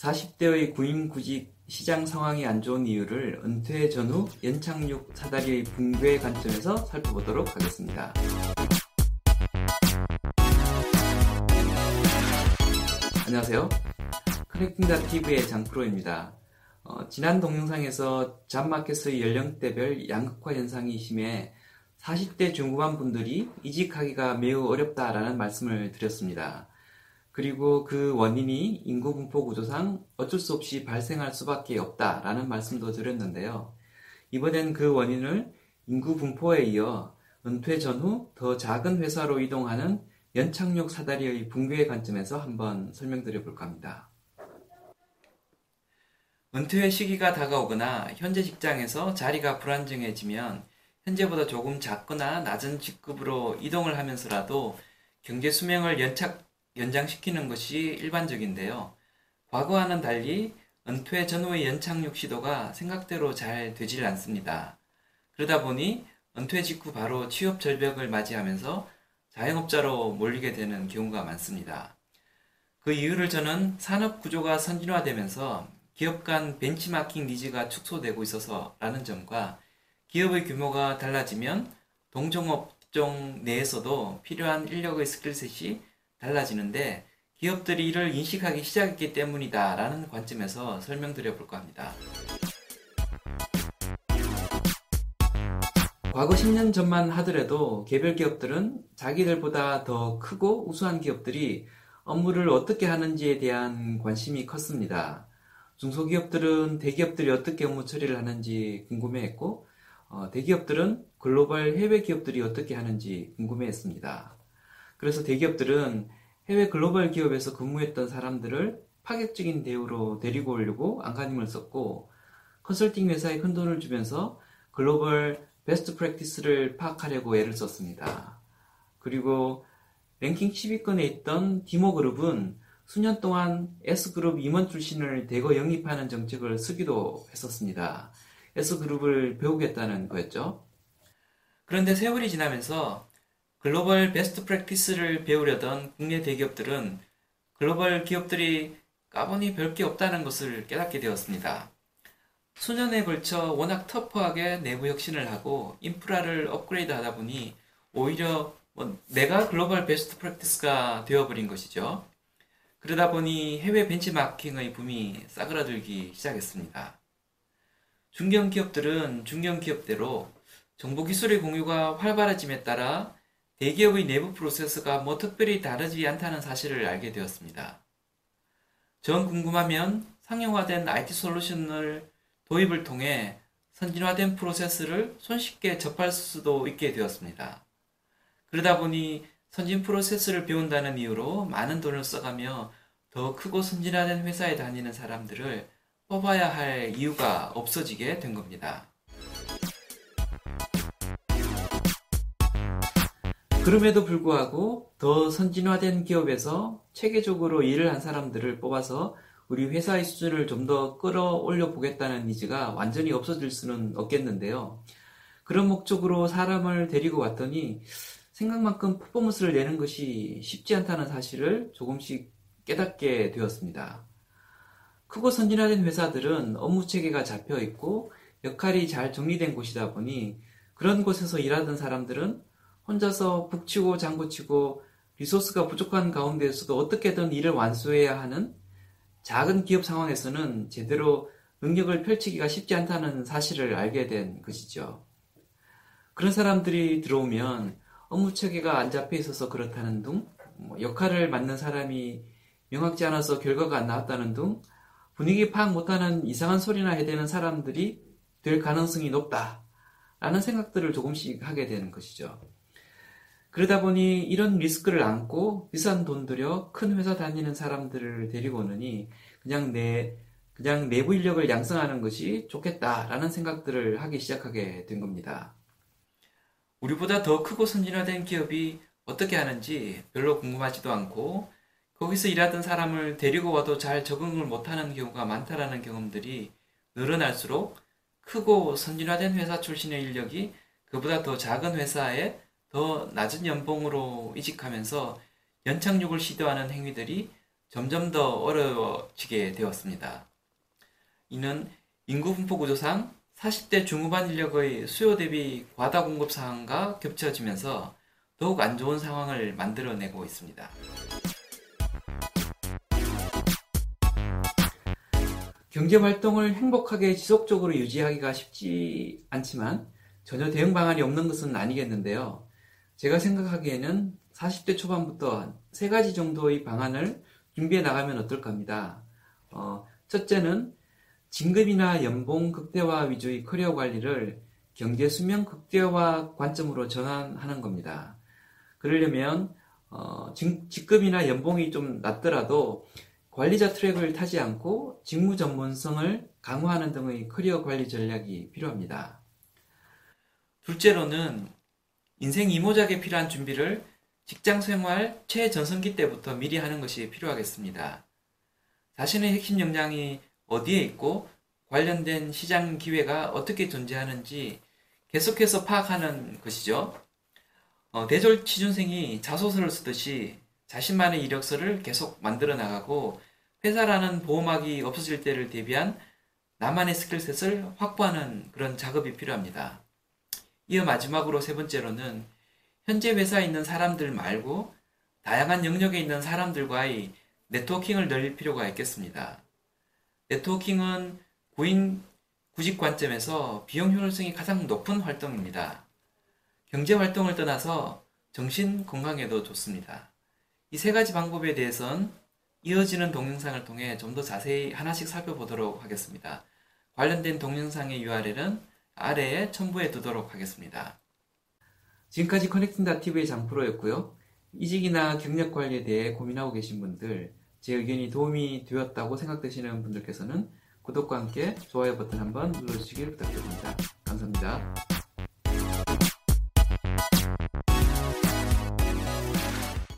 40대의 구인구직 시장 상황이 안 좋은 이유를 은퇴 전후 연착륙 사다리의 붕괴 관점에서 살펴보도록 하겠습니다. 안녕하세요. 커넥팅다 TV의 장프로입니다. 어, 지난 동영상에서 잡마켓의 연령대별 양극화 현상이 심해 40대 중후반 분들이 이직하기가 매우 어렵다라는 말씀을 드렸습니다. 그리고 그 원인이 인구 분포 구조상 어쩔 수 없이 발생할 수밖에 없다라는 말씀도 드렸는데요. 이번엔 그 원인을 인구 분포에 이어 은퇴 전후 더 작은 회사로 이동하는 연착륙 사다리의 붕괴의 관점에서 한번 설명드려 볼까 합니다. 은퇴의 시기가 다가오거나 현재 직장에서 자리가 불안정해지면 현재보다 조금 작거나 낮은 직급으로 이동을 하면서라도 경제 수명을 연착, 연장시키는 것이 일반적인데요. 과거와는 달리 은퇴 전후의 연착륙 시도가 생각대로 잘 되질 않습니다. 그러다 보니 은퇴 직후 바로 취업 절벽을 맞이하면서 자영업자로 몰리게 되는 경우가 많습니다. 그 이유를 저는 산업 구조가 선진화되면서 기업 간 벤치마킹 니즈가 축소되고 있어서라는 점과 기업의 규모가 달라지면 동종업종 내에서도 필요한 인력의 스킬셋이 달라지는데 기업들이 이를 인식하기 시작했기 때문이다 라는 관점에서 설명드려 볼까 합니다. 과거 10년 전만 하더라도 개별 기업들은 자기들보다 더 크고 우수한 기업들이 업무를 어떻게 하는지에 대한 관심이 컸습니다. 중소기업들은 대기업들이 어떻게 업무 처리를 하는지 궁금해했고, 어, 대기업들은 글로벌 해외 기업들이 어떻게 하는지 궁금해했습니다. 그래서 대기업들은 해외 글로벌 기업에서 근무했던 사람들을 파격적인 대우로 데리고 오려고 안간힘을 썼고, 컨설팅 회사에 큰 돈을 주면서 글로벌 베스트 프랙티스를 파악하려고 애를 썼습니다. 그리고 랭킹 10위권에 있던 디모그룹은 수년 동안 S그룹 임원 출신을 대거 영입하는 정책을 쓰기도 했었습니다. S그룹을 배우겠다는 거였죠. 그런데 세월이 지나면서 글로벌 best practice를 배우려던 국내 대기업들은 글로벌 기업들이 까보니 별게 없다는 것을 깨닫게 되었습니다. 수년에 걸쳐 워낙 터프하게 내부 혁신을 하고 인프라를 업그레이드 하다 보니 오히려 뭐 내가 글로벌 best practice가 되어버린 것이죠. 그러다 보니 해외 벤치마킹의 붐이 사그라들기 시작했습니다. 중견 기업들은 중견 기업대로 정보 기술의 공유가 활발해짐에 따라 대기업의 내부 프로세스가 뭐 특별히 다르지 않다는 사실을 알게 되었습니다. 전 궁금하면 상용화된 IT 솔루션을 도입을 통해 선진화된 프로세스를 손쉽게 접할 수도 있게 되었습니다. 그러다 보니 선진 프로세스를 배운다는 이유로 많은 돈을 써가며 더 크고 선진화된 회사에 다니는 사람들을 뽑아야 할 이유가 없어지게 된 겁니다. 그럼에도 불구하고 더 선진화된 기업에서 체계적으로 일을 한 사람들을 뽑아서 우리 회사의 수준을 좀 더 끌어올려 보겠다는 니즈가 완전히 없어질 수는 없겠는데요. 그런 목적으로 사람을 데리고 왔더니 생각만큼 퍼포먼스를 내는 것이 쉽지 않다는 사실을 조금씩 깨닫게 되었습니다. 크고 선진화된 회사들은 업무 체계가 잡혀 있고 역할이 잘 정리된 곳이다 보니 그런 곳에서 일하던 사람들은 혼자서 북치고 장구치고 리소스가 부족한 가운데에서도 어떻게든 일을 완수해야 하는 작은 기업 상황에서는 제대로 능력을 펼치기가 쉽지 않다는 사실을 알게 된 것이죠. 그런 사람들이 들어오면 업무 체계가 안 잡혀 있어서 그렇다는 등, 뭐 역할을 맡는 사람이 명확지 않아서 결과가 안 나왔다는 등, 분위기 파악 못하는 이상한 소리나 해대는 사람들이 될 가능성이 높다. 라는 생각들을 조금씩 하게 되는 것이죠. 그러다 보니 이런 리스크를 안고 비싼 돈 들여 큰 회사 다니는 사람들을 데리고 오느니 그냥 내 그냥 내부 인력을 양성하는 것이 좋겠다라는 생각들을 하기 시작하게 된 겁니다. 우리보다 더 크고 선진화된 기업이 어떻게 하는지 별로 궁금하지도 않고 거기서 일하던 사람을 데리고 와도 잘 적응을 못하는 경우가 많다라는 경험들이 늘어날수록 크고 선진화된 회사 출신의 인력이 그보다 더 작은 회사에 더 낮은 연봉으로 이직하면서 연착륙을 시도하는 행위들이 점점 더 어려워지게 되었습니다. 이는 인구 분포 구조상 40대 중후반 인력의 수요 대비 과다 공급 상황과 겹쳐지면서 더욱 안 좋은 상황을 만들어내고 있습니다. 경제 활동을 행복하게 지속적으로 유지하기가 쉽지 않지만 전혀 대응 방안이 없는 것은 아니겠는데요. 제가 생각하기에는 40대 초반부터 세 가지 정도의 방안을 준비해 나가면 어떨까 합니다. 어, 첫째는 진급이나 연봉 극대화 위주의 커리어 관리를 경제 수명 극대화 관점으로 전환하는 겁니다. 그러려면 어, 직급이나 연봉이 좀 낮더라도 관리자 트랙을 타지 않고 직무 전문성을 강화하는 등의 커리어 관리 전략이 필요합니다. 둘째로는 인생 이모작에 필요한 준비를 직장 생활 최전성기 때부터 미리 하는 것이 필요하겠습니다. 자신의 핵심 역량이 어디에 있고 관련된 시장 기회가 어떻게 존재하는지 계속해서 파악하는 것이죠. 어, 대졸 취준생이 자소서를 쓰듯이 자신만의 이력서를 계속 만들어 나가고 회사라는 보호막이 없어질 때를 대비한 나만의 스킬셋을 확보하는 그런 작업이 필요합니다. 이어 마지막으로 세 번째로는 현재 회사에 있는 사람들 말고 다양한 영역에 있는 사람들과의 네트워킹을 늘릴 필요가 있겠습니다. 네트워킹은 구인 구직 관점에서 비용 효율성이 가장 높은 활동입니다. 경제 활동을 떠나서 정신 건강에도 좋습니다. 이 세 가지 방법에 대해선 이어지는 동영상을 통해 좀 더 자세히 하나씩 살펴보도록 하겠습니다. 관련된 동영상의 URL은 아래에 첨부해 두도록 하겠습니다. 지금까지 커넥팅다TV의 장프로였고요. 이직이나 경력 관리에 대해 고민하고 계신 분들, 제 의견이 도움이 되었다고 생각되시는 분들께서는 구독과 함께 좋아요 버튼 한번 눌러주시길 부탁드립니다. 감사합니다.